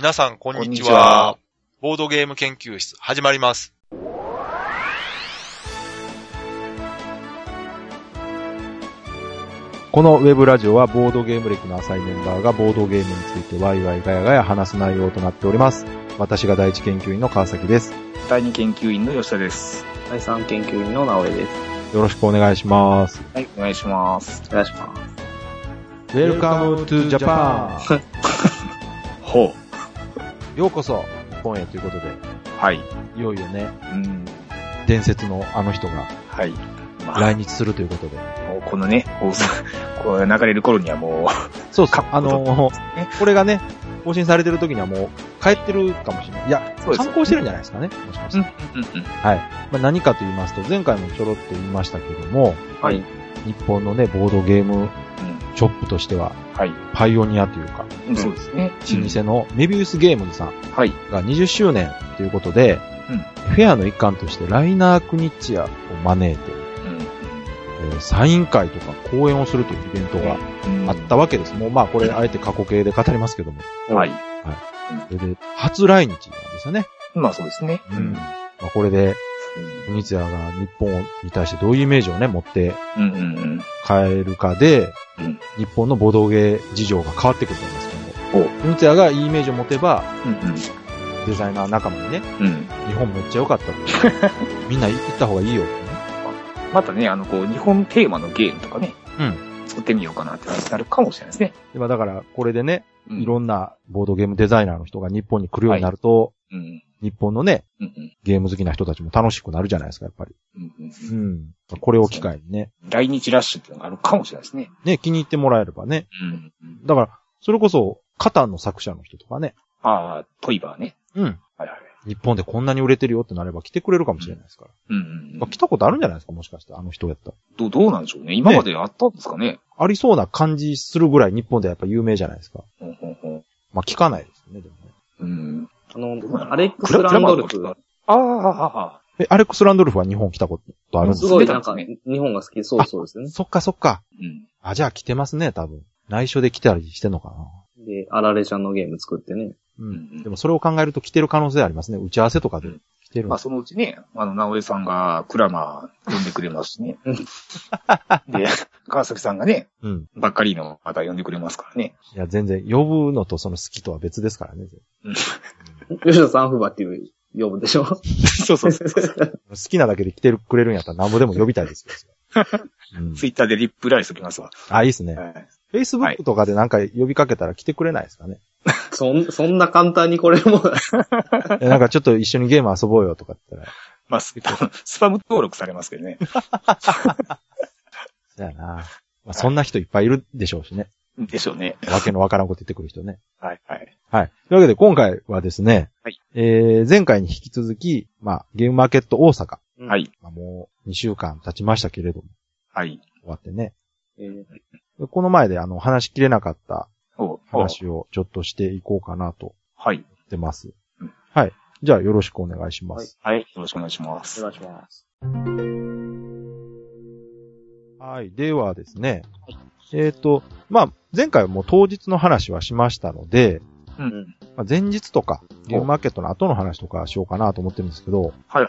皆さん、こんにちこんにちはは。ボードゲーム研究室、始まります。このウェブラジオはボードゲーム歴の浅いメンバーがボードゲームについてワイワイガヤガヤ話す内容となっております。私が第一研究員の川崎です。第二研究員の吉田です。第三研究員の直江です。よろしくお願いします。はい、お願いします。お願いします。Welcome to Japan! ほう。ようこそ日本へということで、はい。いよいよね、うん。伝説のあの人がはい。まあ、来日するということで。もうこのね、放送、これ流れる頃にはもそうそうかっ。こあのーねこれがね、更新されてる時にはもう帰ってるかもしれない。いや、観光してるんじゃないですかね。もしかしう、て。うん、うん、うん。はい。まあ、何かと言いますと、前回もちょろっと言いましたけども、はい。日本のね、ボードゲームうん。ショップとしては、はい。パイオニアというか、うんそうですね。老舗のメビウスゲームズさんはい。が20周年ということで、フェアの一環としてライナークニッチアを招いて、うん。えーサイン会とか講演をするというイベントがうんあったわけです。もうまあこれあえて過去形で語りますけども。はい。それで、初来日なんですよね。まあそうですね。うん。まあこれで、クニッチアが日本に対してどういうイメージをね、持って変えるかで、うん日本のボドゲー事情が変わってくると思いますけどおも。クニッチアがいいイメージを持てば、うん。うん、デザイナー仲間にね、うん。うん。日本めっちゃ良かったと。みんな行った方がいいよってね。またね、あの、こう、日本テーマのゲームとかね。うん。作ってみようかなってなるかもしれないですね。でまあだから、これでね、うんいろんなボードゲームデザイナーの人が日本に来るようになると、うん。日本のね、うん、うん。ゲーム好きな人たちも楽しくなるじゃないですか、やっぱり。うんうんうん。これを機会にね。来日ラッシュっていうのがあるかもしれないですね。ね、気に入ってもらえればね。うん。だから、それこそ、カタンの作者の人とかね。ああ、トイバーね。うん。はいはい。日本でこんなに売れてるよってなれば来てくれるかもしれないですから。うんうんうんまあ、来たことあるんじゃないですか、もしかして、あの人やったら。どう、どうなんでしょうね。今まであったんですかね。ありそうな感じするぐらい日本でやっぱ有名じゃないですか。ほんほんほんまあ、聞かないですよね、でもね。うん。あの、アレックス・ランドルフ。ああ、ああ、え、アレックス・ランドルフは日本来たことあるんですか？すごいなんか、日本が好きそうそうですよね。そっかそっか。うん。あ、じゃあ来てますね、多分。内緒で来たりしてんのかな。で、あられちゃんのゲーム作ってね。ううんん。でもそれを考えると来てる可能性ありますね。打ち合わせとかでうん来てる。まあ、そのうちね、あの、直江さんがクラマー呼んでくれますしね。で、川崎さんがね、うん。ばっかりのまた呼んでくれますからね。いや、全然、呼ぶのとその好きとは別ですからね。吉田さんフバっていう呼ぶでしょ？そうそうそう。好きなだけで来てくれるんやったらなんぼでも呼びたいですよ。うん、ツイッターでリップライスときますわ。あ、いいっすね。はい。Facebook とかでなんか呼びかけたら来てくれないですかね。そん、そんな簡単にこれも、えなんかちょっと一緒にゲーム遊ぼうよとかって言ったら、まあ、ススパム登録されますけどね。そやな。まあ、そんな人いっぱいいるでしょうしね。でしょうね。わけのわからんこと言ってくる人ね。はい、はい。はい。というわけで今回はですね、はいえー、前回に引き続き、まあ、ゲームマーケット大阪。はい。まあ、もう2週間経ちましたけれども、はい。終わってね。えーでこの前であの、話しきれなかった話をちょっとしていこうかなとはい。思ってますうん。はい。じゃあよろしくお願いします。はい。よろしくお願いします。お願いします。はい。ではですね、えっ、と、まあ、前回はもう当日の話はしましたので、うん。まあ、前日とか、ゲームマーケットの後の話とかしようかなと思ってるんですけど、はい。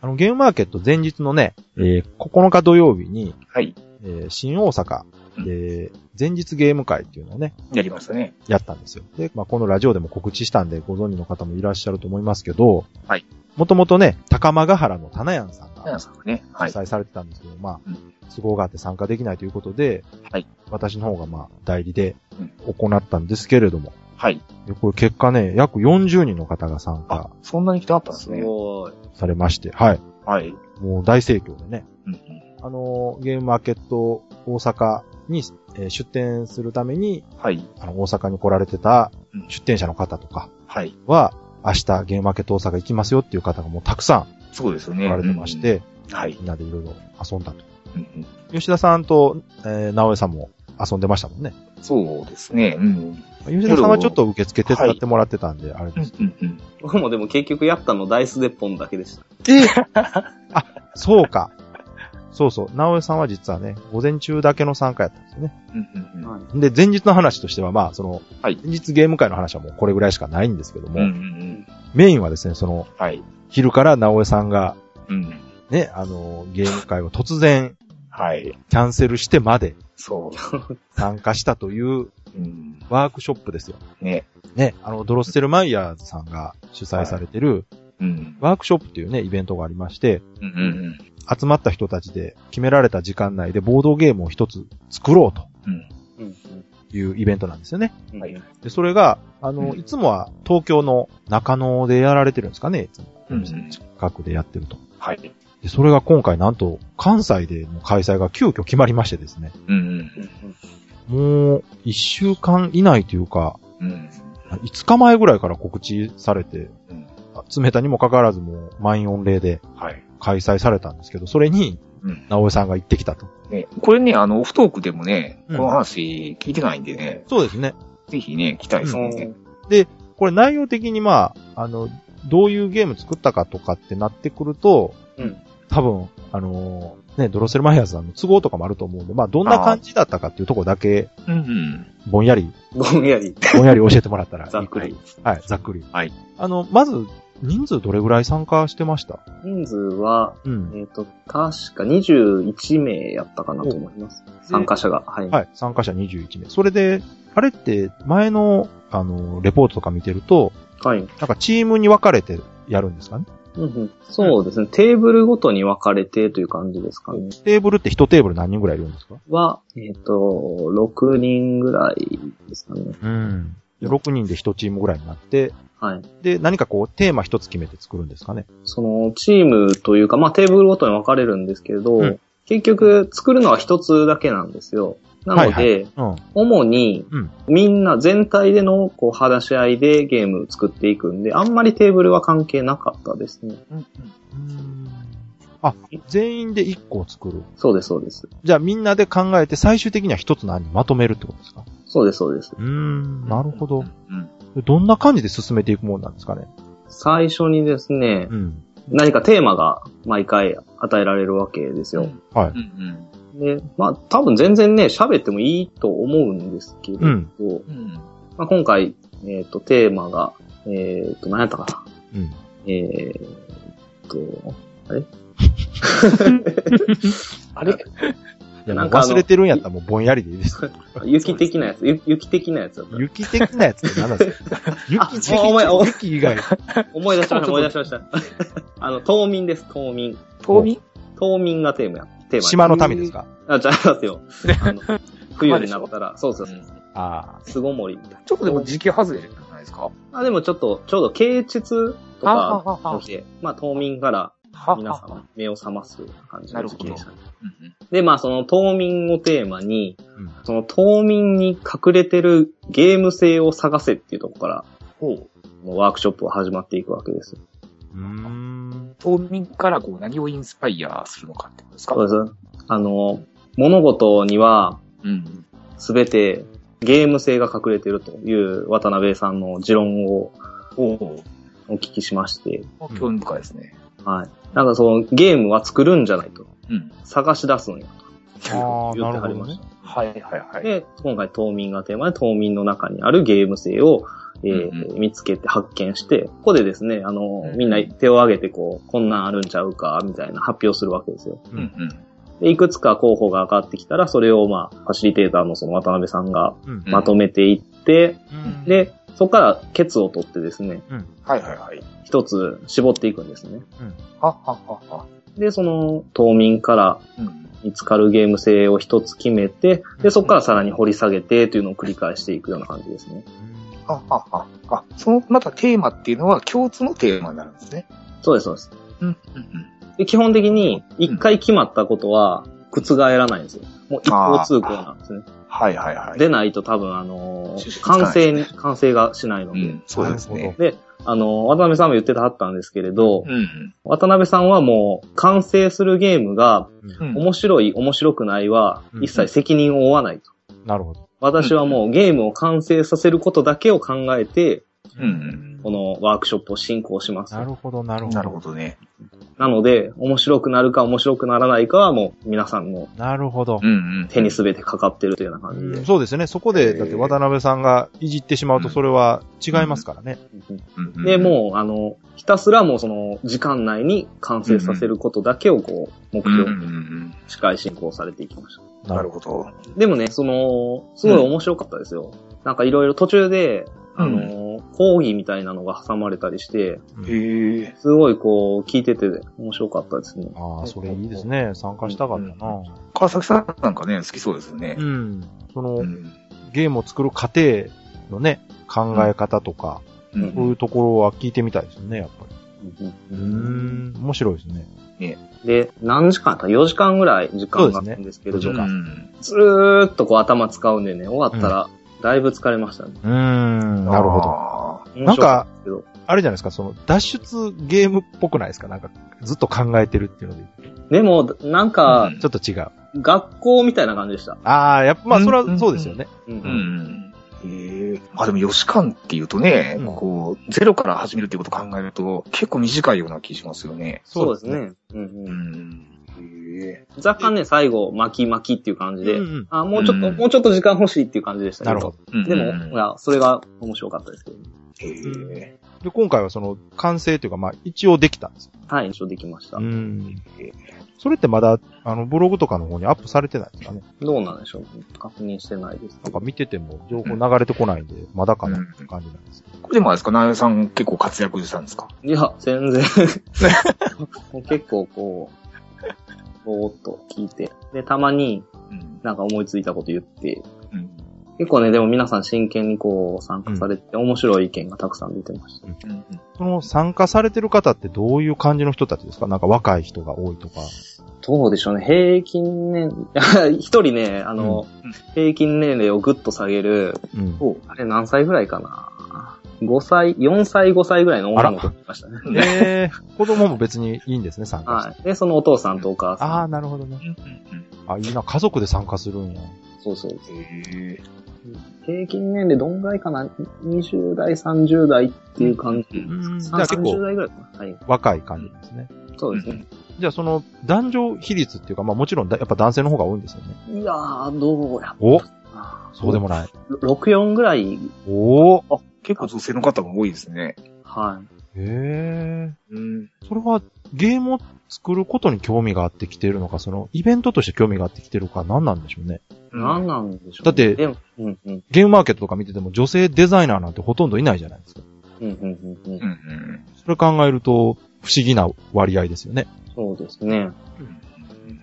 あの、ゲームマーケット前日のね、えー9日土曜日に、はい。えー新大阪で、前日ゲーム会っていうのをね、やりましたね。やったんですよ。で、まあ、このラジオでも告知したんでご存知の方もいらっしゃると思いますけど、はい。もともとね、高間ヶ原の棚屋さんが皆さんがね。はい主。催されてたんですけど、まあうん、都合があって参加できないということで、はい。私の方がまあ、代理でうん行ったんですけれども、はい。でこれ結果ね、約40人の方が参あ加、そんなに来てあったんですすね。ごい。されまして、はい。はい。もう大盛況でね、うんうん。あのーゲームマーケット大阪に、えー出店するために、はい。あの、大阪に来られてたうん出店者の方とかはい。は、明日ゲームマーケット大阪行きますよっていう方がもうたくさんそうですよね。来られてまして、うん。はい。みんなでいろいろ遊んだと。うんうん吉田さんと、えー、直江さんも遊んでましたもんね。そうですね。うん。吉田さんはちょっと受付手伝ってもらってたんで、あれうんです。うんうん。僕もでも結局やったのダイスデッポンだけでした。え あ、そうか。そうそう。直江さんは実はね、午前中だけの参加やったんですよね。うんうんうんはい。で、前日の話としては、まあ、その、はい前日ゲーム会の話はもうこれぐらいしかないんですけども、うんうんうんメインはですね、その、はい。昼から直江さんが、うん。ね、あの、ゲーム会を突然はい。キャンセルしてまでそう。参加したといううん。ワークショップですよ。ね。ね、あの、ドロッセルマイヤーズさんが主催されてる、うん。ワークショップっていうね、イベントがありまして、うんうん集まった人たちで決められた時間内でボードゲームを一つ作ろうとうん。うんいうイベントなんですよね。で、それが、あの、うんいつもは東京の中野でやられてるんですかね、いつもうん近くでやってると。はい。で、それが今回なんと関西での開催が急遽決まりましてですね、うんもう一週間以内というか、うん。うん。5日前ぐらいから告知されて、うん詰めたにもかかわらずもう満員御礼ではい。開催されたんですけど、それに、うん。直江さんが行ってきたと。ね、これね、あの、オフトークでもね、うんこの話聞いてないんでね、そうですね。ぜひね、来たいですね。これ内容的にまあ、あの、どういうゲーム作ったかとかってなってくると、うん多分、あのーね、ドロッセルマイヤーズさんの都合とかもあると思うんで、まあ、どんな感じだったかっていうところだけ、うんうん。ぼんやり、ぼんやり。ぼんやり教えてもらったらざっくりいいくらい。はい、ざっくり。はい。あの、まず、人数どれぐらい参加してました？人数は、うん。えっ、と、確か21名やったかなと思います。参加者が。はい。はい、参加者21名。それで、あれって、前の、あの、レポートとか見てると、はい。なんかチームに分かれてやるんですかね？うんうんそうですね。テーブルごとに分かれてという感じですかね。テーブルって1テーブル何人ぐらいいるんですか？は、えっ、と、6人ぐらいですかね。うん。6人で1チームぐらいになって、はい。で、何かこう、テーマ一つ決めて作るんですかね？その、チームというか、まあ、テーブルごとに分かれるんですけれど、うん結局、作るのは一つだけなんですよ。なので、はいうん。主にうん、みんな全体での、こう、話し合いでゲームを作っていくんで、あんまりテーブルは関係なかったですね。あ、全員で1個作る。そうです、そうです。じゃあみんなで考えて最終的には一つの案にまとめるってことですか？そうです、そうです。うーん、なるほど。うん。どんな感じで進めていくもんなんですかね？最初にですね、うん。何かテーマが毎回与えられるわけですよ。はい。うんで、まあ、多分全然ね、喋ってもいいと思うんですけれど、うん。まあ、今回、えっ、と、テーマが、えっ、と、何やったかな？うん。えーっと、あれ？いや、もうんなか忘れてるんやったらもうぼんやりでいいです。雪的なやつ、ゆ雪的なやつだった。雪的なやつって何なんですか？雪的あお前お雪以外。思い出しました、思い出しました。あの、冬眠です、冬眠。冬眠？冬眠がテーマや。テーマ。島の民ですか？あ、じゃあ、ますよ。あの、冬になったら、そうそう、あ巣ごもりみたいな。ちょっとでも時期外れじゃないですか？あ、でもちょっと、ちょうど啓蟄とかまあ冬眠からは皆さん目を覚ます感じのでしたね。うんで、まあその冬眠をテーマに、あ。うん。その冬眠に隠れてるゲーム性を探せっていうところから、ワークショップは始まっていくわけですよ。冬眠からこう何をインスパイアするのかってことですか？そうです。あの、物事にはうん。すべてゲーム性が隠れてるという渡辺さんの持論を。お聞きしまして、興味深いですね。はい。なんかそのゲームは作るんじゃないと。うん。探し出すんやああ、と言ってはりました。。はいはいはい。で、今回冬眠がテーマで冬眠の中にあるゲーム性を、えーうん見つけて発見して、ここでですね、あの、うんみんな手を挙げてこう、こんなんあるんちゃうか、みたいな発表するわけですよ。うんうん。で、いくつか候補が上がってきたら、それをまあ、ファシリテーターのその渡辺さんがうん。まとめていって、うんで、そこからケツを取ってですね、はいはいはい。一つ絞っていくんですね。はっはっはっは。で、その冬眠からうん。見つかるゲーム性を一つ決めて、で、そこからさらに掘り下げてというのを繰り返していくような感じですね。はっはっは。あ、その、またテーマっていうのは共通のテーマになるんですね。そうです、そうです。うん。うんで基本的に、一回決まったことは、覆らないんですよ。もう一方通行なんですね。はいはいはい。でないと多分、あの出ー完成に、出ないです完成がしないので。うん。そうですね。で、あのー渡辺さんも言ってたはったんですけれど、うん。渡辺さんはもう、完成するゲームが、うん。面白い、面白くないはう、ん一切責任を負わないと。なるほど。私はもうゲームを完成させることだけを考えて、うん。このワークショップを進行します。なるほど、なるほど。なるほどね。なので、面白くなるか面白くならないかはもう皆さんのなるほどう。んうん。手に全てかかってるというような感じで。そうですね。そこで、だって渡辺さんがいじってしまうとそれは違いますからね。うんうんで、もう、あの、ひたすらもうその、時間内に完成させることだけをこう、目うんうんう標、ん司会進行されていきました。なるほど。でもね、その、すごい面白かったですよ。なんかいろいろ途中で、あの、講義みたいなのが挟まれたりして、へえ。すごいこう、聞いてて面白かったですね。ああ、それいいですね。参加したかったな。川崎さんなんかね、好きそうですよねう。ん。その、うん。ゲームを作る過程のね、考え方とか、うんそういうところは聞いてみたいですよね、やっぱり。ううんん。面白いですね。で、何時間か ?4 時間ぐらい時間があるんですけど、ねうんずーっとこう頭使うんでね、終わったら、だいぶ疲れましたね。うーん。なるほど。ど。面白か。あれじゃないですか、その、脱出ゲームっぽくないですか？なんか、ずっと考えてるっていうので。でも、なんか、うんちょっと違う。学校みたいな感じでした。ああ、やっぱ、まあ、それはうんそうですよね。うんうん。へえ。まあでも、吉館っていうとね、うんこう、ゼロから始めるっていうことを考えると、結構短いような気しますよね。そうです。ね。うんううんえ。若干ね、最後、巻き巻きっていう感じで、うんうんあ、もうちょっと、うんもうちょっと時間欲しいっていう感じでしたけど。なるほど。うんでも、うんいや、それが面白かったですけど、ね。へえ。で、今回はその、完成というか、まあ、一応できたんですよ。はい、一応できました。うん。それってまだ、あの、ブログとかの方にアップされてないですかね？どうなんでしょう？確認してないです。なんか見てても情報流れてこないんで、まだかなって感じなんですけど。これでもあれですか、直江さん結構活躍したんですか？いや、全然。も う 結構こう、ぼーっと聞いて。で、たまにうん。なんか思いついたこと言って、うん。結構ね、でも皆さん真剣にこう参加されて、面白い意見がたくさん出てました。うん。その参加されてる方ってどういう感じの人たちですか？なんか若い人が多いとか。どうでしょうね。平均年、一人ね、あの、うん平均年齢をぐっと下げる、うん。おあれ何歳ぐらいかな？?5 歳、4歳、5歳ぐらいの女の子がいましたね。えー、子供も別にいいんですね、参加して。はい。で、そのお父さんとお母さん。ああ、なるほどね。うん。あ、いいな、家族で参加するんや。そうそう。へえ。平均年齢どんぐらいかな ?20 代、30代っていう感じ。うん。じさゃあ結30構代ぐらいかなはい。若い感じですね。そうですね。じゃあその男女比率っていうか、まあもちろんだやっぱ男性の方が多いんですよね。いやー、どうやおそうでもない。64ぐらい、おおあ、結構女性の方も多いですね。はい。へえ。うん。それはゲームを作ることに興味があってきてるのか、そのイベントとして興味があってきてるか何なんでしょうね。何なんでしょう、だってうんうん、ゲームマーケットとか見てても女性デザイナーなんてほとんどいないじゃないですか。うん、うん、うん、うんうん。うん。それ考えると不思議な割合ですよね。そうですね。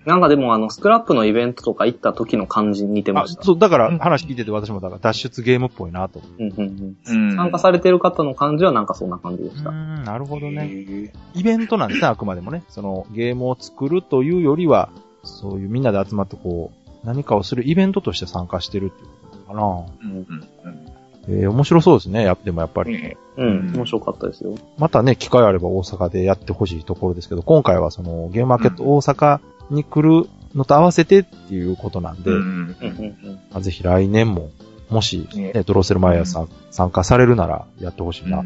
なんかでもあの、スクラップのイベントとか行った時の感じに似てまあ、した。そう、だからうん話聞いてて私もだから脱出ゲームっぽいなと。うんうんうん。うん。参加されてる方の感じはなんかそんな感じでした。ん、なるほどへね。え。イベントなんですね、あくまでもね。そのゲームを作るというよりは、そういうみんなで集まってこう、何かをするイベントとして参加してるっていうことかな。うん。うん。えー、面白そうですね。やでもやっぱり。ねうん、面白かったですよ。またね、機会あれば大阪でやってほしいところですけど、今回はそのゲームマーケット大阪に来るのと合わせてっていうことなんで、うん。うんうんまあぜひ来年も、もし、ねね、ドロッセルマイヤーさん参加されるならやってほしいな。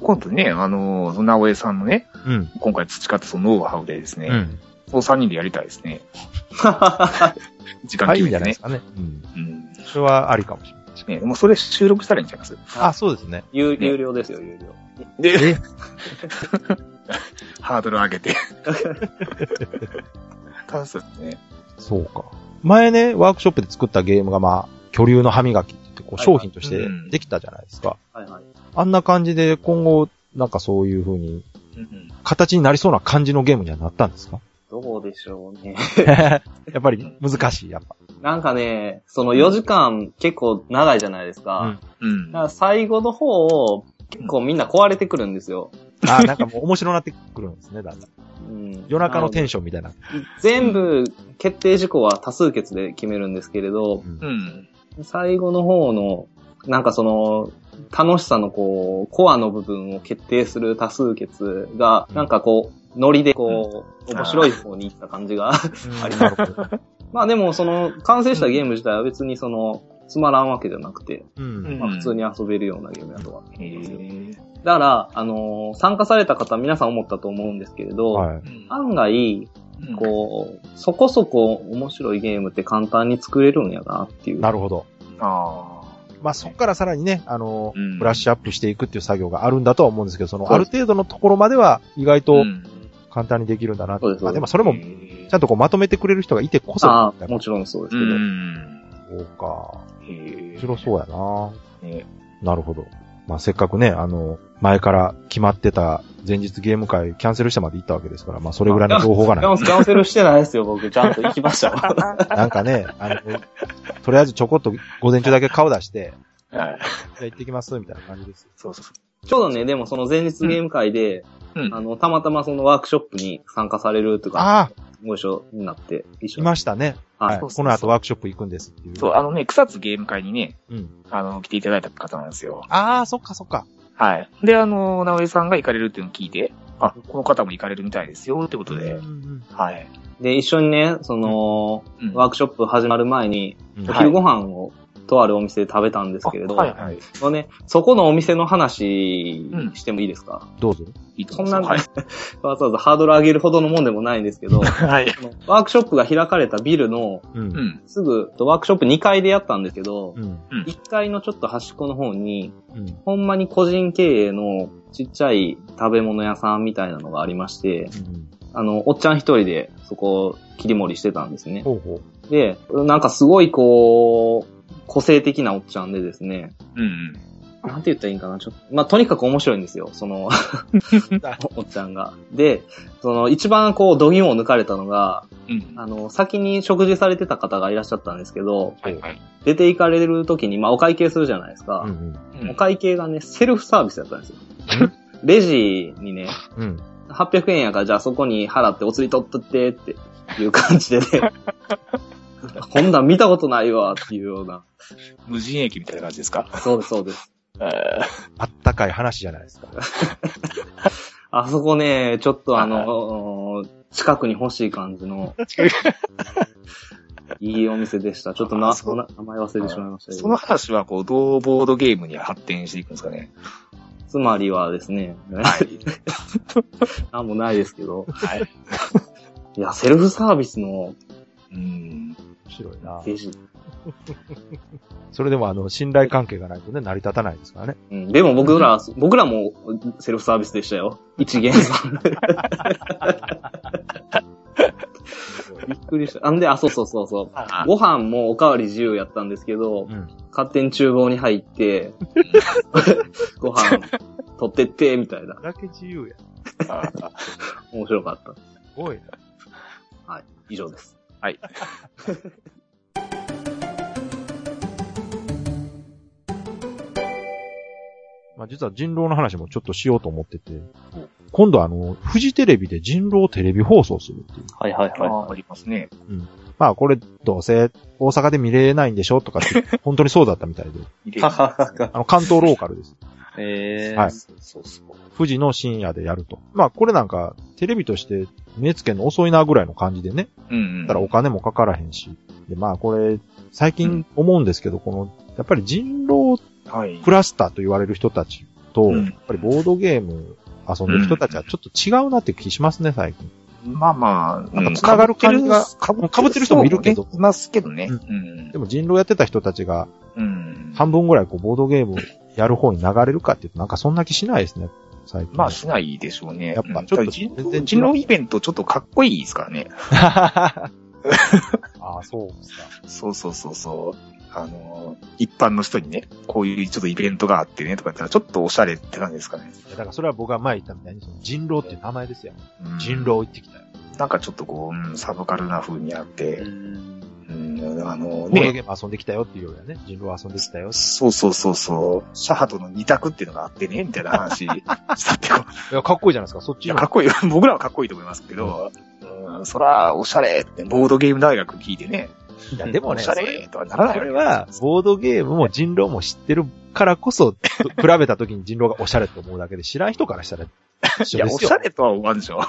今度ね、あの、その直江さんのね、うん。今回培ったそのノウハウでですね、うん。そう3人でやりたいですね。時間はい、いい決めてねんじゃないです。かね。うん。うん。それはありかもしれない。ね、もうそれ収録したらいいんちゃいます？あ、そうですね。有有料ですよ、有料。で、え？ハードル上げて。ね。そうか。前ね、ワークショップで作ったゲームがまあ、巨竜の歯磨きってこう、はい商品としてうんできたじゃないですか。はいはい。あんな感じで今後、なんかそういう風に、うん形になりそうな感じのゲームにはなったんですか？どうでしょうね。やっぱり難しい、やっぱ。なんかね、その4時間結構長いじゃないですか。うんだから最後の方を結構みんな壊れてくるんですよ。あ、なんかもう面白なってくるんですね、だんだん。うん、夜中のテンシションみたいな。全部決定事項は多数決で決めるんですけれどう、んうん。最後の方の、なんかその、楽しさのこう、コアの部分を決定する多数決が、なんかこう、ノリでこう、面白い方に行った感じが。ありなるほど。まあでもその、完成したゲーム自体は別にその、つまらんわけじゃなくて、うん。まあ普通に遊べるようなゲームだとは。へえ。だから、あのー参加された方皆さん思ったと思うんですけれど、はい。案外、こう、そこそこ面白いゲームって簡単に作れるんやなっていう。なるほど。あまあそこからさらにね、あの、うんブラッシュアップしていくっていう作業があるんだとは思うんですけど、その、ある程度のところまでは意外あ。とん。簡単にできるんだなって。そうですまあでもそれも、へちゃんとこうまとめてくれる人がいてこそ。ああ、もちろんそうですうけど。ん。そうか。へえ。面白そうやなねなるほど。まあせっかくね、あの、前から決まってた前日ゲーム会キャンセルしてまで行ったわけですから、まあそれぐらいの情報がない。キャンセルしてないですよ、僕。ちゃんと行きましたよ。なんかね、あの、とりあえずちょこっと午前中だけ顔出して、はい。じゃあ行ってきます、みたいな感じです。そうそうそちょうどね、でもその前日ゲーム会で、う。うん。あの、たまたまそのワークショップに参加されるとか、ああ、ご一緒になって、一緒いに。ましたね。はい。そうそうそうこの後ワークショップ行くんですっていう。そう、あのね、草津ゲーム会にね、うん。あの、来ていただいた方なんですよ。ああ、そっかそっか。はい。で、あの、直江さんが行かれるっていうのを聞いて、あ、この方も行かれるみたいですよ、ってことでう。んはい。で、一緒にね、その、うんワークショップ始まる前に、うんお昼ご飯をとあるお店で食べたんですけれど、あはいはい。そのね、そこのお店の話してもいいですか、どうぞ。いいとそんな、思います。わざわざハードル上げるほどのもんでもないんですけど、はい。ワークショップが開かれたビルのうん。うん。うん。すぐ、ワークショップ2階でやったんですけど、うん。1階のちょっと端っこの方に、うん。ほんまに個人経営のちっちゃい食べ物屋さんみたいなのがありまして、あの、おっちゃん一人でそこを切り盛りしてたんですね。ほうほで、なんかすごいこう、個性的なおっちゃんでですね、うん。なんて言ったらいいんかなちょっと、まあ、とにかく面白いんですよ、その、おっちゃんが。で、その、一番こう、度肝を抜かれたのが、うん。あの、先に食事されてた方がいらっしゃったんですけど、はいはい。出て行かれる時に、まあ、お会計するじゃないですか。う。うんうんお会計がね、セルフサービスだったんですよ。レジにね、うん。うん。800円やから、じゃあそこに払ってお釣り取っとってっていう感じでね、こんなん見たことないわっていうような。無人駅みたいな感じですか？そうです、そうです。えあったかい話じゃないですか。あそこね、ちょっとあの、近くに欲しい感じの、いいお店でした。ちょっとな、あそ名前忘れてしまいましたけそのど。話は、こう、どうボードゲームに発展していくんですかね？つまりはですね、はい。なんもないですけど。はい。いや、セルフサービスのうん。面白いな。それでもあの、信頼関係がないとね、成り立たないですからね。うん、でも僕ら、僕らもセルフサービスでしたよ。一元さん。びっくりした。あんで、あ、そうそうそうそう。あご飯もおかわり自由やったんですけど、うん。勝手に厨房に入って、ご飯取ってって、みたいな。だけ自由や。あ面白かった。すごいな。はい。以上です。はい。まあ実は人狼の話もちょっとしようと思ってて、今度あの、フジテレビで人狼テレビ放送するっていう。はいはいあ、ありますね。まあこれどうせ大阪で見れないんでしょとかって、本当にそうだったみたいで。入れはははあの、関東ローカルです。えー。はいそうそうそう。富士の深夜でやると。まあこれなんか、テレビとして目つけるの遅いなぐらいの感じでね。うんうん。だからお金もかからへんし。で、まあこれ、最近思うんですけど、この、やっぱり人狼はい。クラスターと言われる人たちと、うんやっぱりボードゲーム遊んでる人たちはちょっと違うなって気しますね、最近。まあまあ、なんか繋がる感じがかぶ被ってる人もいるけどいますけどね。ううんで。も人狼やってた人たちがうん。半分ぐらいこうボードゲームやる方に流れるかっていうとなんかそんな気しないですね、最近。まあしないでしょうね。やっぱちょっと人全然違う人狼イベントちょっとかっこいいですからね。ああ、そうですか。そうそうそうそう。あの、一般の人にね、こういうちょっとイベントがあってね、とか言ったらちょっとおしゃれって感じですかね。だからそれは僕が前言ったみたいに、その人狼っていう名前ですよ。うん人狼行ってきたよ。なんかちょっとこう、うんサブカルな風にあって、あのボードね、ゲーム遊んできたよっていうよりはね、人狼遊んできたよ。そうそうそうそう、シャハトの二択っていうのがあってね、みたいな話。したってこう、いや、かっこいいじゃないですか、そっちいや、のかっこいい。僕らはかっこいいと思いますけど、うん、そら、おしゃれって、ボードゲーム大学聞いてね、いや、でもね、おしゃれとはならないそれは、ボードゲームも人狼も知ってるからこそ、比べた時に人狼がおしゃれと思うだけで、知らん人からしたら一いや。おしゃれとは思わんでしょ。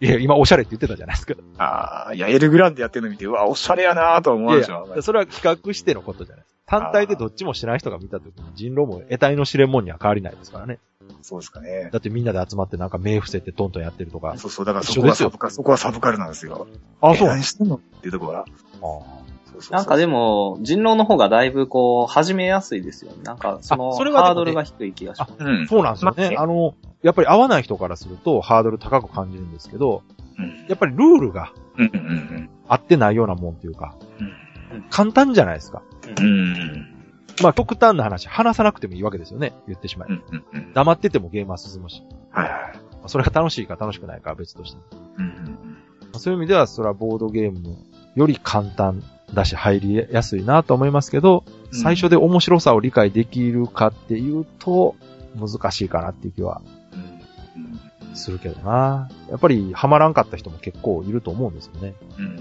いや、今おしゃれって言ってたじゃないですか。ああ、いや、エルグランデやってるの見て、うわ、おしゃれやなとは思わんでしょ。いやそれは企画してのことじゃないですか。単体でどっちもしない人が見たときに人狼も得体の知れんもんには変わりないですからね。そうですかね。だってみんなで集まってなんか目伏せてトントンやってるとか。そうそう、だからそこはサブカル、そこはサブカルなんですよ。あ、そうえ何してんのっていうところが。あそうそうそうなんかでも、人狼の方がだいぶこう、始めやすいですよね。なんか、その、あそれはねハードルが低い気がします。うん。そうなんですよね。まああの、やっぱり合わない人からするとハードル高く感じるんですけど、うん。やっぱりルールがうんうん合ってないようなもんっていうか、簡単じゃないですか。うん。うん。まあ極端な話、話さなくてもいいわけですよね。言ってしまえば。うんうんうん。黙っててもゲームは進むし。はいはい。まあそれが楽しいか楽しくないかは別として。うんそういう意味では、それはボードゲームもより簡単だし入りやすいなと思いますけど、うん最初で面白さを理解できるかっていうと、難しいかなっていう気はするけどな。やっぱりハマらんかった人も結構いると思うんですよね。うん。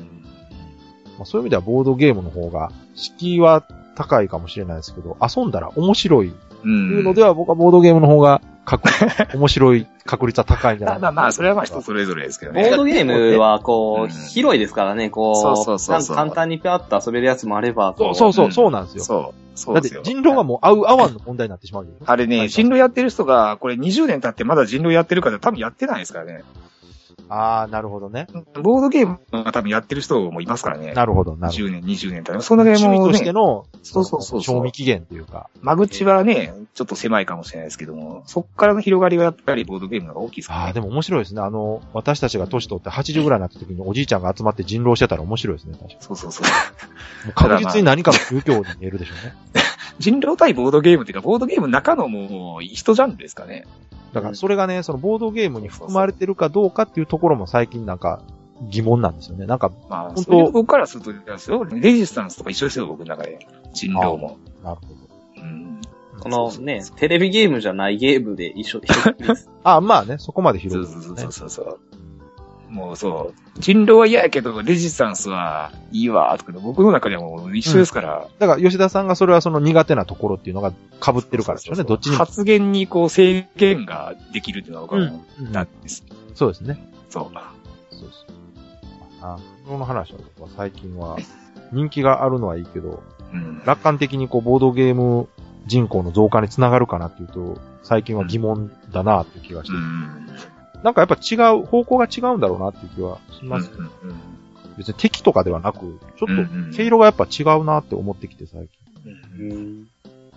まあ、そういう意味ではボードゲームの方が、敷居は高いかもしれないですけど、遊んだら面白いってうん。いうのでは僕はボードゲームの方が確面白い確率は高いんじゃないまあまあまあ、それはまあ人それぞれですけどボね。ードゲームはこう、うん。広いですからね、こう、そうそうそうそう。なんか簡単にピャッと遊べるやつもあれば、こそうそうそう、うん。そうなんですよ。そう。そうだってですよ。人狼がもう合う合わんの問題になってしまうよ。あれね、人狼やってる人が、これ20年経ってまだ人狼やってるから多分やってないですからね。ああ、なるほどね。ボードゲームは多分やってる人もいますからね。なるほど、なるほ10年、20年経って。そのど。辺も趣味としてね、の、そうそうそう賞味期限っていうか。間口はね、ちょっと狭いかもしれないですけども、そっからの広がりはやっぱりボードゲームの方が大きいですからね。ああ、でも面白いですね。あの、私たちが年取って80ぐらいになった時におじいちゃんが集まって人狼してたら面白いですね、確かそうそうそう。に。もう確実に何かの宗教に見えるでしょうね。人狼対ボードゲームっていうか、ボードゲームの中のもう、一ジャンルですかね。だからそれがね、そのボードゲームに含まれてるかどうかっていうところも最近なんか疑問なんですよね。なんか、まあ、本当そういう僕からするとですよ、レジスタンスとか一緒ですよ、僕の中で。人狼も。なるほど。うん。このね、テレビゲームじゃないゲームで一緒です。あまあね、そこまでそう広そう。そうそうそう。もうそう。人狼は嫌やけど、レジスタンスはいいわ、とか、僕の中ではもう一緒ですから。だから吉田さんがそれはその苦手なところっていうのが被ってるからですよね、どっちにも。発言にこう制限ができるっていうのは僕はもうんう、なんです。そうですね。そう。そうそう。あ、その話は僕は最近は、人気があるのはいいけど、うん。楽観的にこう、ボードゲーム人口の増加につながるかなっていうと、最近は疑問だなっていう気がして、うん。なんかやっぱ違う、方向が違うんだろうなっていう気はします。うんうん別に敵とかではなく、ちょうんうっんと毛色がやっぱ違うなって思ってきて最近。うん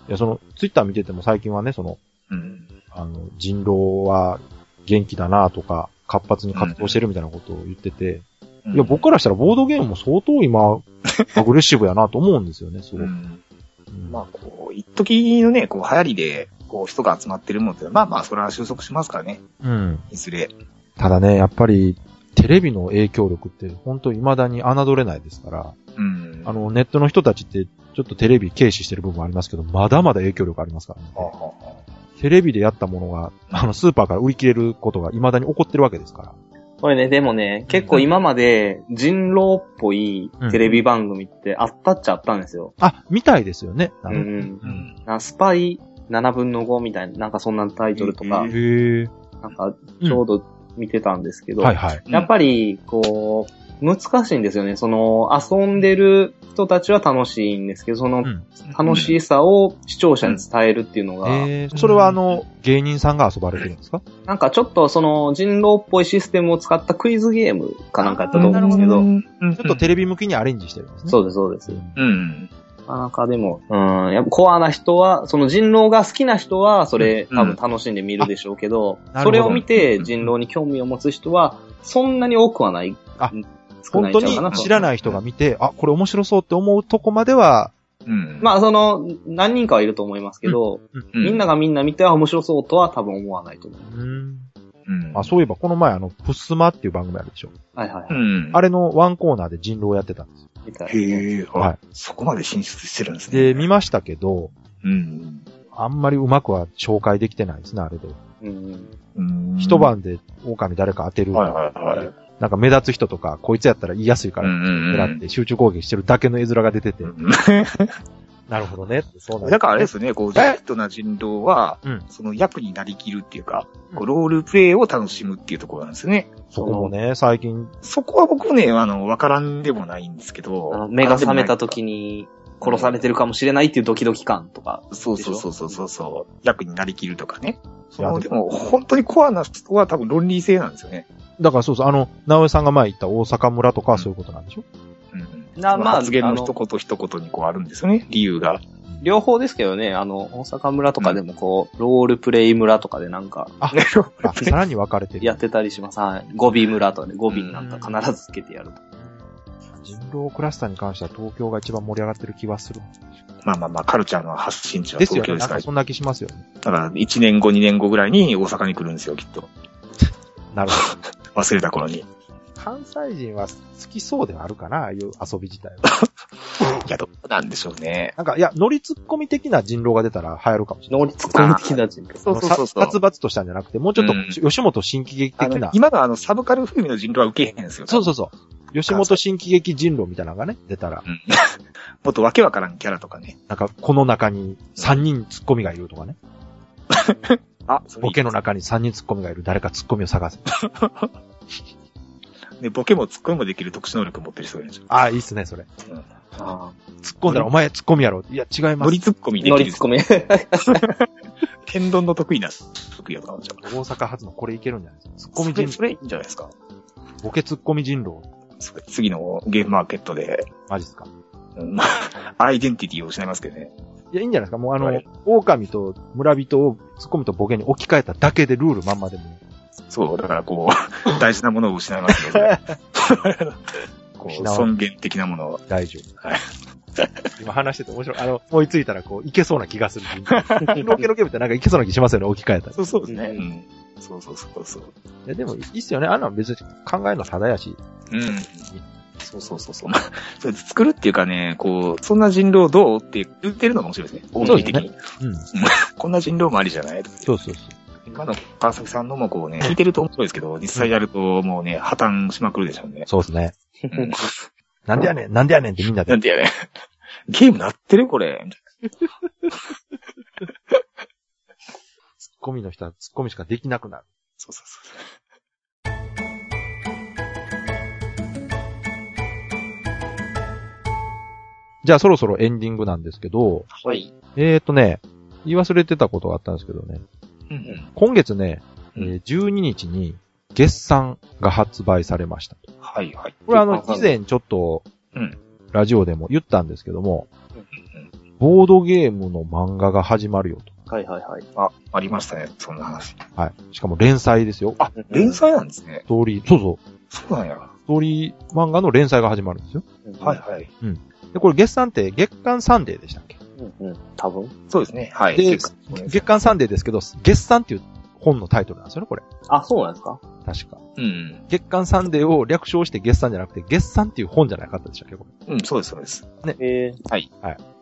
いや、その、ツイッター見てても最近はね、その、うん。あの、人狼は元気だなとか、活発に活動してるみたいなことを言ってて、うんいや、僕からしたらボードゲームも相当今、アグレッシブやなと思うんですよね、すごく。うん。うんまあ、こう、一時のね、こう、流行りで、こう、人が集まってるものって、まあまあ、それは収束しますからね。うん。いずれ。ただね、やっぱり、テレビの影響力って、本当未だに侮れないですから、うん。あの、ネットの人たちって、ちょっとテレビ軽視してる部分ありますけど、まだまだ影響力ありますからね。はあ、はあはテレビでやったものが、あの、スーパーから売り切れることが未だに起こってるわけですから。これね、でもね、結構今まで人狼っぽいテレビ番組ってあったっちゃあったんですよ。あ、みたいですよね。う。なんかうん。なスパイ7分の5みたいな、なんかそんなタイトルとか。なんかちょうど見てたんですけど、はいはい。やっぱり、こう、難しいんですよね。その、遊んでる人たちは楽しいんですけど、そのうん楽しさを視聴者に伝えるっていうのが、えー、それはあの、芸人さんが遊ばれてるんですか？なんかちょっとその人狼っぽいシステムを使ったクイズゲームかなんかやったと思うんですけど、うんちょっとテレビ向きにアレンジしてるんですね。そうです、そうです。うん。なかなかでも、うん、やっぱコアな人は、その人狼が好きな人は、それうん多分楽しんで見るでしょうけど、あなるほどそれを見て人狼に興味を持つ人は、そんなに多くはない。あ少本当に知らない人が見て、あ、これ面白そうって思うとこまでは、うん。まあ、その、何人かはいると思いますけど、うんみんながみんな見ては面白そうとは多分思わないと思う。うん。うん。あ、そういえばこの前あの、プスマっていう番組あるでしょ。はいはい。うん。あれのワンコーナーで人狼やってたんですよ。みたいなへえ、ははいい。そこまで進出してるんですね。で、見ましたけど、うん。あんまりうまくは紹介できてないですね、あれで。うん。うん一。晩で狼誰か当てる。はいはいはい。なんか目立つ人とか、こいつやったら言いやすいから、狙って集中攻撃してるだけの絵面が出てて、なるほどねそうなんですだからあれですね、こう、ダイレクトな人狼は、うんその役になりきるっていうか、うんこうロールプレイを楽しむっていうところなんですね。そこもね、最近、そこは僕ね、あの、わからんでもないんですけど。目が覚めた時に、殺されてるかもしれないっていうドキドキ感とか。そうそうそうそうそうそう。役になりきるとかね。そのでも、本当にコアな人は多分論理性なんですよね。だからそうそう、あの、直江さんが前言った大阪村とかはそういうことなんでしょ？うん。なまあ発言の一言一言にこうあるんですよね、理由が。両方ですけどね、あの、大阪村とかでもこう、ロールプレイ村とかでなんか、あ、さらに分かれてる。やってたりします。はい。語尾村とかで語尾になんか必ずつけてやると。人狼クラスターに関しては東京が一番盛り上がってる気はする。まあまあまあ、カルチャーの発信地はですよね。東京ですから。なんかそんな気しますよね。だから、1年後、2年後ぐらいに大阪に来るんですよ、きっと。なるほど。忘れた頃に。い関西人は好きそうではあるかな、ああいう遊び自体は。や、どうなんでしょうね。なんか、いや、乗りツッコミ的な人狼が出たら流行るかもしれない。能率コミ的な人そうそうそうそう。殺伐としたんじゃなくて、もうちょっとうん吉本新喜劇あ的な。の今のあの、サブカル風味の人狼は受けへんですよ。そうそうそう。吉本新喜劇人狼みたいなのがね、出たら、うん。もっとわけわからんキャラとかね。なんか、この中に3人ツッコミがいるとかね。あ、ボケの中に3人ツッコミがいる。誰かツッコミを探せ。で、ボケもツッコミもできる特殊能力持ってる人がいるんですよ。ああ、いいっすね、それ。うん。あ突っ込んだら、お前ツッコミやろ。いや、違います。乗りツッコミできるノリツ。コミ。天丼の得意な得意やと思うんですよ。大阪発のこれいけるんじゃないですか。ツッコミ人それ、それいいんじゃないですか？ボケツッコミ人狼。次のゲームマーケットで、マジっすか。うんまあ、アイデンティティを失いますけどね。いや、いいんじゃないですか。もうあの、はい狼と村人をツッコミとボケに置き換えただけでルールまんまでも。そう、だからこう、大事なものを失いますけど、ね、こう、尊厳的なものを。大丈夫。はい 今話してて面白い。あの、思いついたらこう、いけそうな気がする。ロケロケってなんかいけそうな気しますよね、置き換えたら。そうそうですね。ううん。そうそうそうそう。いや、でもいいっすよね。あんなの別に考えるのただやし。うん。そうそうそうそう。まあ、それ作るっていうかね、こう、そんな人狼どうって言ってるのが面白いですね。そうですね大喜利的に。うん。こんな人狼もありじゃないそうそうそう。今の川崎さんのもこうね、聞いてると面白いですけど、実際やるともうね、破綻しまくるでしょうね。そうですね。うんなんでやねん、なんでやねんってみんなでなんてやね。ゲームなってるこれ。ツッコミの人はツッコミしかできなくなる。そうそうそう。じゃあそろそろエンディングなんですけど、はい。えーとね、言い忘れてたことがあったんですけどね、うん今月ね、えうんー12日に月産が発売されました。はいはい。これあの以前ちょっとうん、ラジオでも言ったんですけども、うんボードゲームの漫画が始まるよはいはいはい。あ、ありましたね、そんな話。と。はい。しかも連載ですよ。あ、連載なんですね。ストーリー、そうそう。そうなんや。ストーリー漫画の連載が始まるんですよ。はいはい。で、これゲッサンって月刊サンデーでしたっけ？うんうん。多分。そうですね。はい。で月刊サンデーですけど、ゲッサンっていう本のタイトルなんですよね、これ。あ、そうなんですか？確か。うん。月刊サンデーを略称してゲッサンじゃなくて、ゲッサンっていう本じゃなかったでしたっけ、これ。うん、そうです、そうです。え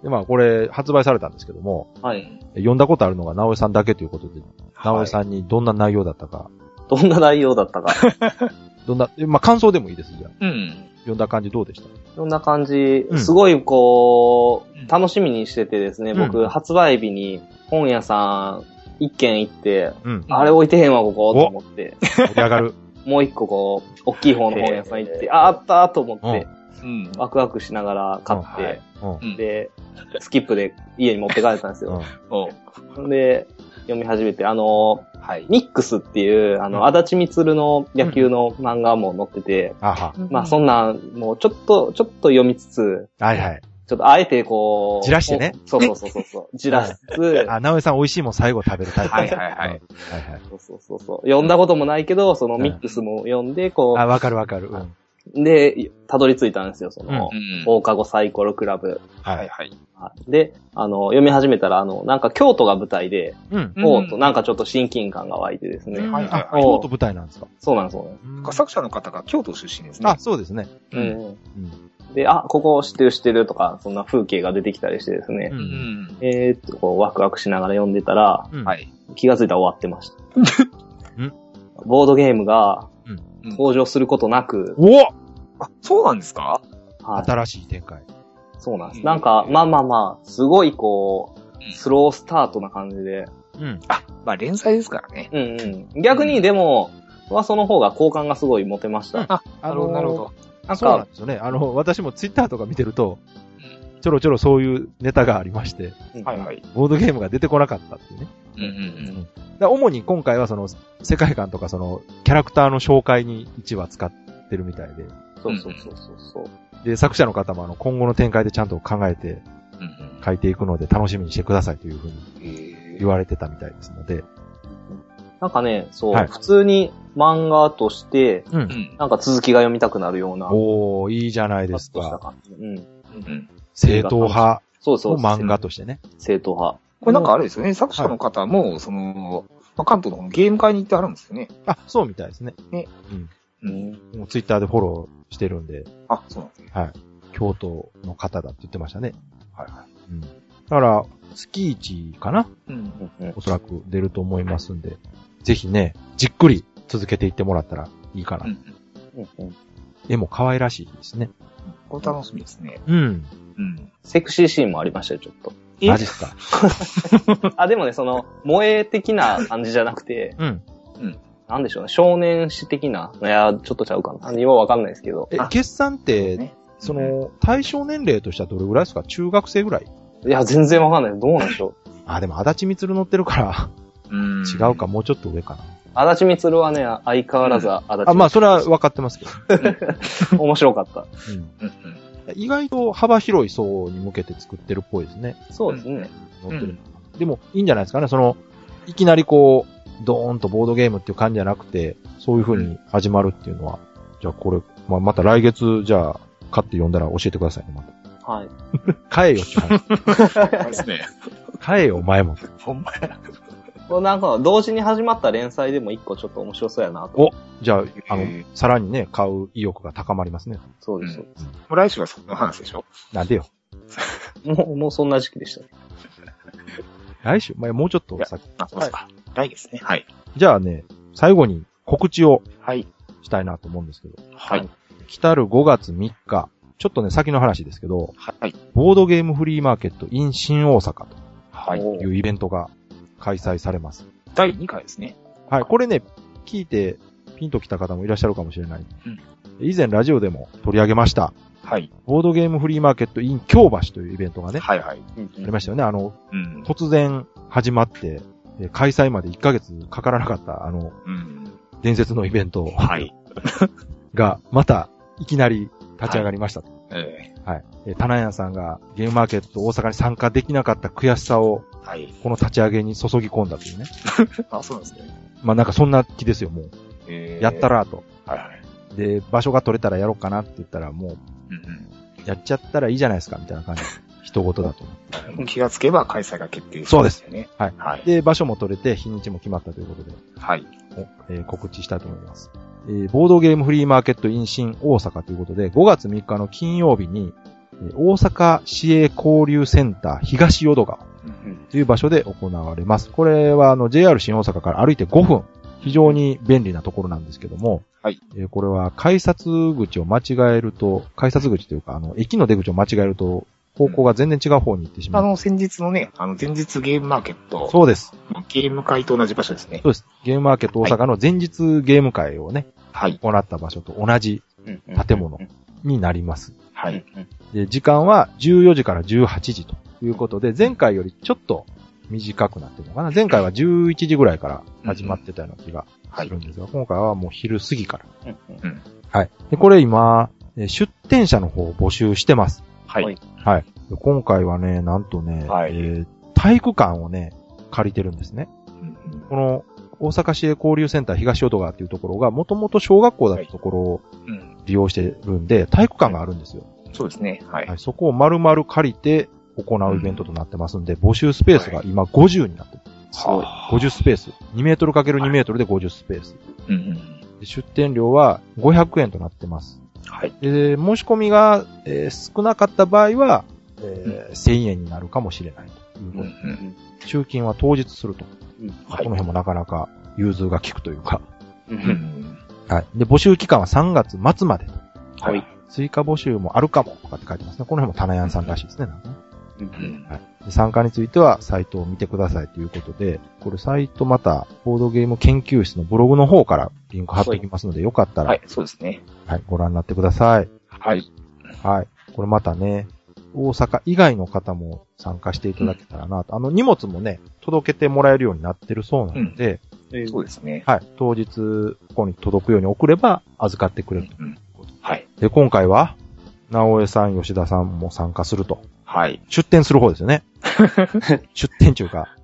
で、まあ、これ、発売されたんですけども、ー、はい。読んだことあるのが直江さんだけということで、直江ん。さんにどんな内容だったか、どんな内容だったか。どんな、えまあ、感想でもいいです、じゃあ。うん。読んだ感じどうでした？どんな感じ？う、ん。すごいこう楽しみにしててですね、僕、うん。発売日に本屋さん一軒行って、うん。あれ置いてへんわ、ここ、と思って、盛り上がる。もう一個こう、大きい方の本屋さん行って、あ、あったと思って、うん。ワクワクしながら買って、で、スキップで家に持って帰ったんですよ。おで、読み始めて、あの、はい。ミックスっていう、あうんの、足立みつるの野球の漫画も載ってて、あは。まあそんなん、もうちょっと、ちょっと読みつつ、はいはい。ちょっとあえてこう、じらしてねそうそうそうそうそう。じらしつつ、あ、直江さん美味しいもん最後食べるタイプ。はいはいはいうんはいはい。そうそうそうそう。読んだこともないけど、そのミックスも読んで、こあ、わかるわかる。うん。う、で、たどり着いたんですよ、その、うん。放課後サイコロクラブ。はい。はいはい。で、あの、読み始めたら、あの、なんか京都が舞台で、うん。うんおうと、なんかちょっと親近感が湧いてですね。うんはいはいあ、京都舞台なんですか？そうなんです、そうなんです。うん作者の方が京都出身ですね。あ、そうですね。う。うんん。うん。で、あ、ここ知ってる知ってるとか、そんな風景が出てきたりしてですね。う。うんん。えーっと、こう、ワクワクしながら読んでたら、うんはい。気がついたら終わってました。んボードゲームがうん登場することなく、おあ、そうなんですか？はい。新しい展開。そうなんです。うんなんか、まあまあまあ、すごいこうスロースタートな感じで。うん。あ、まあ連載ですからね。うんうん。逆にでも、はその方が好感がすごい持てました。あ、あなるほど、なるほど。なんそうなんか、ですよね。あの、私もツイッターとか見てると、ちょろちょろそういうネタがありまして、はいはい。ボードゲームが出てこなかったっていうね。うんうんだから主に今回はその、世界観とかその、キャラクターの紹介に1話使ってるみたいで、そうそうそうそうそう。で、作者の方もあの、今後の展開でちゃんと考えてうん。うん書いていくので楽しみにしてくださいというふうにうん。言われてたみたいですので、なんかね、そう、はい普通に漫画として、う。うんん。なんか続きが読みたくなるような。おー、いいじゃないですか。うん。正統派そうそう。の漫画としてね。正統派。これなんかあれですよね、作者の方も、その、まあ関東のゲーム会に行ってあるんですよね。あ、そうみたいですね。うん。うん。もうツイッターでフォローしてるんで、あ、そうなんですね。はい。京都の方だって言ってましたね。はいはうん。だから、月一かな？い。うん。うんおそらく出ると思いますんで、ぜひね、じっくり続けていってもらったらいいかな。うん。うんうん絵も可愛らしいですね。これ楽しみですね。うん。うん。セクシーシーンもありましたよ、ちょっと。え？マジっすか？あ、でもね、その、萌え的な感じじゃなくて、うん。なんでしょうね、少年誌的な。いや、ちょっとちゃうかな。ようわかんないですけど。えあ、決算って、ねその、対象年齢としてはどれぐらいですか？中学生ぐらい？いや、全然わかんない。どうなんでしょう。あ、でも、足立みつる乗ってるから、うん。違うか、もうちょっと上かな。足立みつるはね、相変わらず足立あ、まあ、それは分かってますけど。面白かった。うん。うん。意外と幅広い層に向けて作ってるっぽいですね。そうですね。乗ってる。でも、いいんじゃないですかね。その、いきなりこう、ドーンとボードゲームっていう感じじゃなくて、そういう風に始まるっていうのは、じゃあこれ、まあ、また来月、じゃあ、買って読んだら教えてくださいね、また。はい。買えよって話。ですね。買えよ、お前も。ほんまや。これなんか、同時に始まった連載でも一個ちょっと面白そうやなと。おじゃあ、あのさらにね、買う意欲が高まりますね。そうです。もう来週はその話でしょ？なんでよ。もう、もうそんな時期でしたね。来週、まあ、もうちょっと先。あ、そうですか。来月ね。はい。じゃあね、最後に告知をはい。したいなと思うんですけど、はい。来たる5月3日、ちょっとね、先の話ですけど、はい。ボードゲームフリーマーケット in 新大阪はい。いうイベントが開催されます。第2回ですね。はい、これね、聞いてピンと来た方もいらっしゃるかもしれない。うん以前ラジオでも取り上げました、はい。ボードゲームフリーマーケット in 京橋というイベントがね、はいはい。うんありましたよね。あの、うん。突然始まって、え開催まで1ヶ月かからなかった、あの、うん。伝説のイベントはい。が、また、いきなり立ち上がりましたはい。えー、棚屋さんがゲームマーケット大阪に参加できなかった悔しさを、ーはい。この立ち上げに注ぎ込んだというね。あ、そうなんですね。まあなんかそんな気ですよ、もう。えーやった。らと。はいはい。で、場所が取れたらやろうかなって言ったら、もう、うんうん。やっちゃったらいいじゃないですか、みたいな感じ。一言だと。気がつけば開催が決定そうですよね。はいはい。で、場所も取れて、日にちも決まったということで、はい。おえー告知したいと思います。えーボードゲームフリーマーケット in 新大阪ということで、5月3日の金曜日に、えー大阪市営交流センター東淀川うんという場所で行われます。これはあの JR 新大阪から歩いて5分。非常に便利なところなんですけども、はいえーこれは改札口を間違えると、改札口というか、あの、駅の出口を間違えると、方向が全然違う方に行ってしまう。あの、先日のね、あの、前日ゲームマーケット、そうです。ゲーム会と同じ場所ですね。そうです。ゲームマーケット大阪の前日ゲーム会をね、はい。行った場所と同じ建物になります。はい。で、時間は14時から18時ということで、前回よりちょっと短くなってるのかな？前回は11時ぐらいから始まってたような気がはいする。んですが、今回はもう昼過ぎから。うん。はい。で、これ今、えー出店者の方を募集してます。はい。はい今回はね、なんとね、はいえー体育館をね、借りてるんですね。うんこの、大阪市営交流センター東淀川っていうところが、もともと小学校だったところをうん。利用してるんで、体育館があるんですよ。そうですね。はい。はい、そこを丸々借りて行うイベントとなってますんで、募集スペースが今50になってる。すごい。50スペース。2メートル ×2 メートルで50スペース。うんうん。で出店料は500円となってます。はい。で、申し込みが、えー少なかった場合は、えー1000円になるかもしれないといううんことうん。集金は当日すると。はいこの辺もなかなか融通が利くというか。うんうん。はい。で、募集期間は3月末まで。はい。追加募集もあるかもとかって書いてますね。この辺も棚屋さんらしいですね。なんかねうん。はいで参加についてはサイトを見てくださいということで、これサイトまた、ボードゲーム研究室のブログの方からリンク貼っておきますので、よかったら、はい、はい。そうですね。ご覧になってください。はい。はい。これまたね、大阪以外の方も参加していただけたらなと。あの、荷物もね、届けてもらえるようになってるそうなので、そうですね。はい。当日、ここに届くように送れば預かってくれると。うん。はい。で、今回は、直江さん、吉田さんも参加すると。はい。出店する方ですよね。出店というか、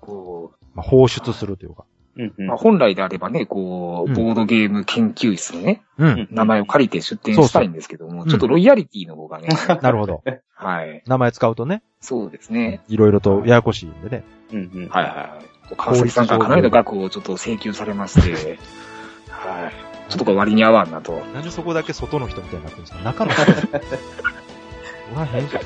こまあ、放出するというか。うんう、まあ、本来であればね、こう、うんボードゲーム研究室のね、うん。名前を借りて出展したいんですけども、そうちょっとロイヤリティの方がね、なるほど。はい。名前使うとね、そうですね。いろいろとややこしいんでね。うんうんはいはいはい。川崎さんからかなりの額をちょっと請求されまして、はい。ちょっとこれ割に合わんなと。なんでそこだけ外の人みたいになってるんですか？中の人おらへんしね。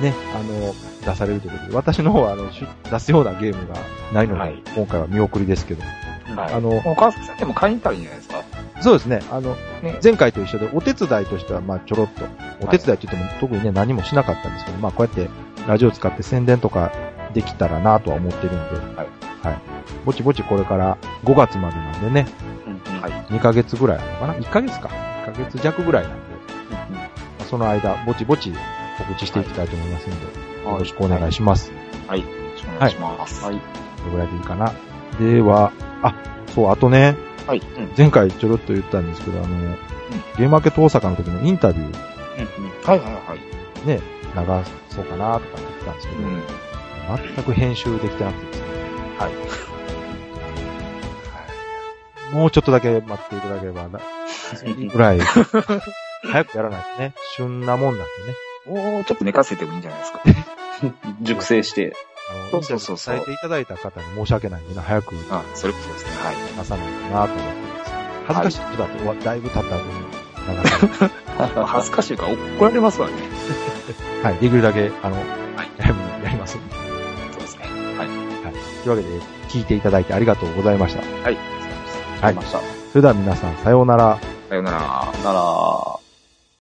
ね、あの、出されるということで、私の方は、あの、し出すようなゲームがないので、はい今回は見送りですけど。はい。あの川崎さんでも買いに行ったらいいんじゃないですか？そうですね、あの、ね前回と一緒で、お手伝いとしては、まあ、ちょろっと、お手伝いって言っても、特にね、何もしなかったんですけど、まあ、こうやって、ラジオ使って宣伝とかできたらなとは思ってるんで、はい。はい。ぼちぼちこれから5月までなんでね、うんうんはい。2ヶ月ぐらいあるのかな ?1 ヶ月か。1ヶ月弱ぐらいなんで、まあその間、ぼちぼち告知していきたいと思いますので、よろしくお願いします。はい。よろしくお願いします。はい。これぐらいでいいかな。では、あ、そう、あとね、はい。うん前回ちょろっと言ったんですけど、あの、ゲームマーケット大阪の時のインタビュー、うんうんはいはいはい。ね、流そうかなとか言ってたんですけど、うん。全く編集できてなくてですね。はい。もうちょっとだけ待っていただければな、ぐらい、早くやらないとね、旬なもんなんでね。もうちょっと寝かせてもいいんじゃないですか。熟成して。あのそうそうそう伝えていただいた方に申し訳ないんでね、早くあ、それこそですね。はい。出さないとなと思ってます。恥ずかしいことだって、うわだいぶ経った後に。恥ずかしいから怒られますわね。はい、できるだけ、あの、はい早めにやりますんで。そうですね。はい。というわけで、聞いていただいてありがとうございました。はい。はいました。それでは皆さん、さようなら。さようなら。なら、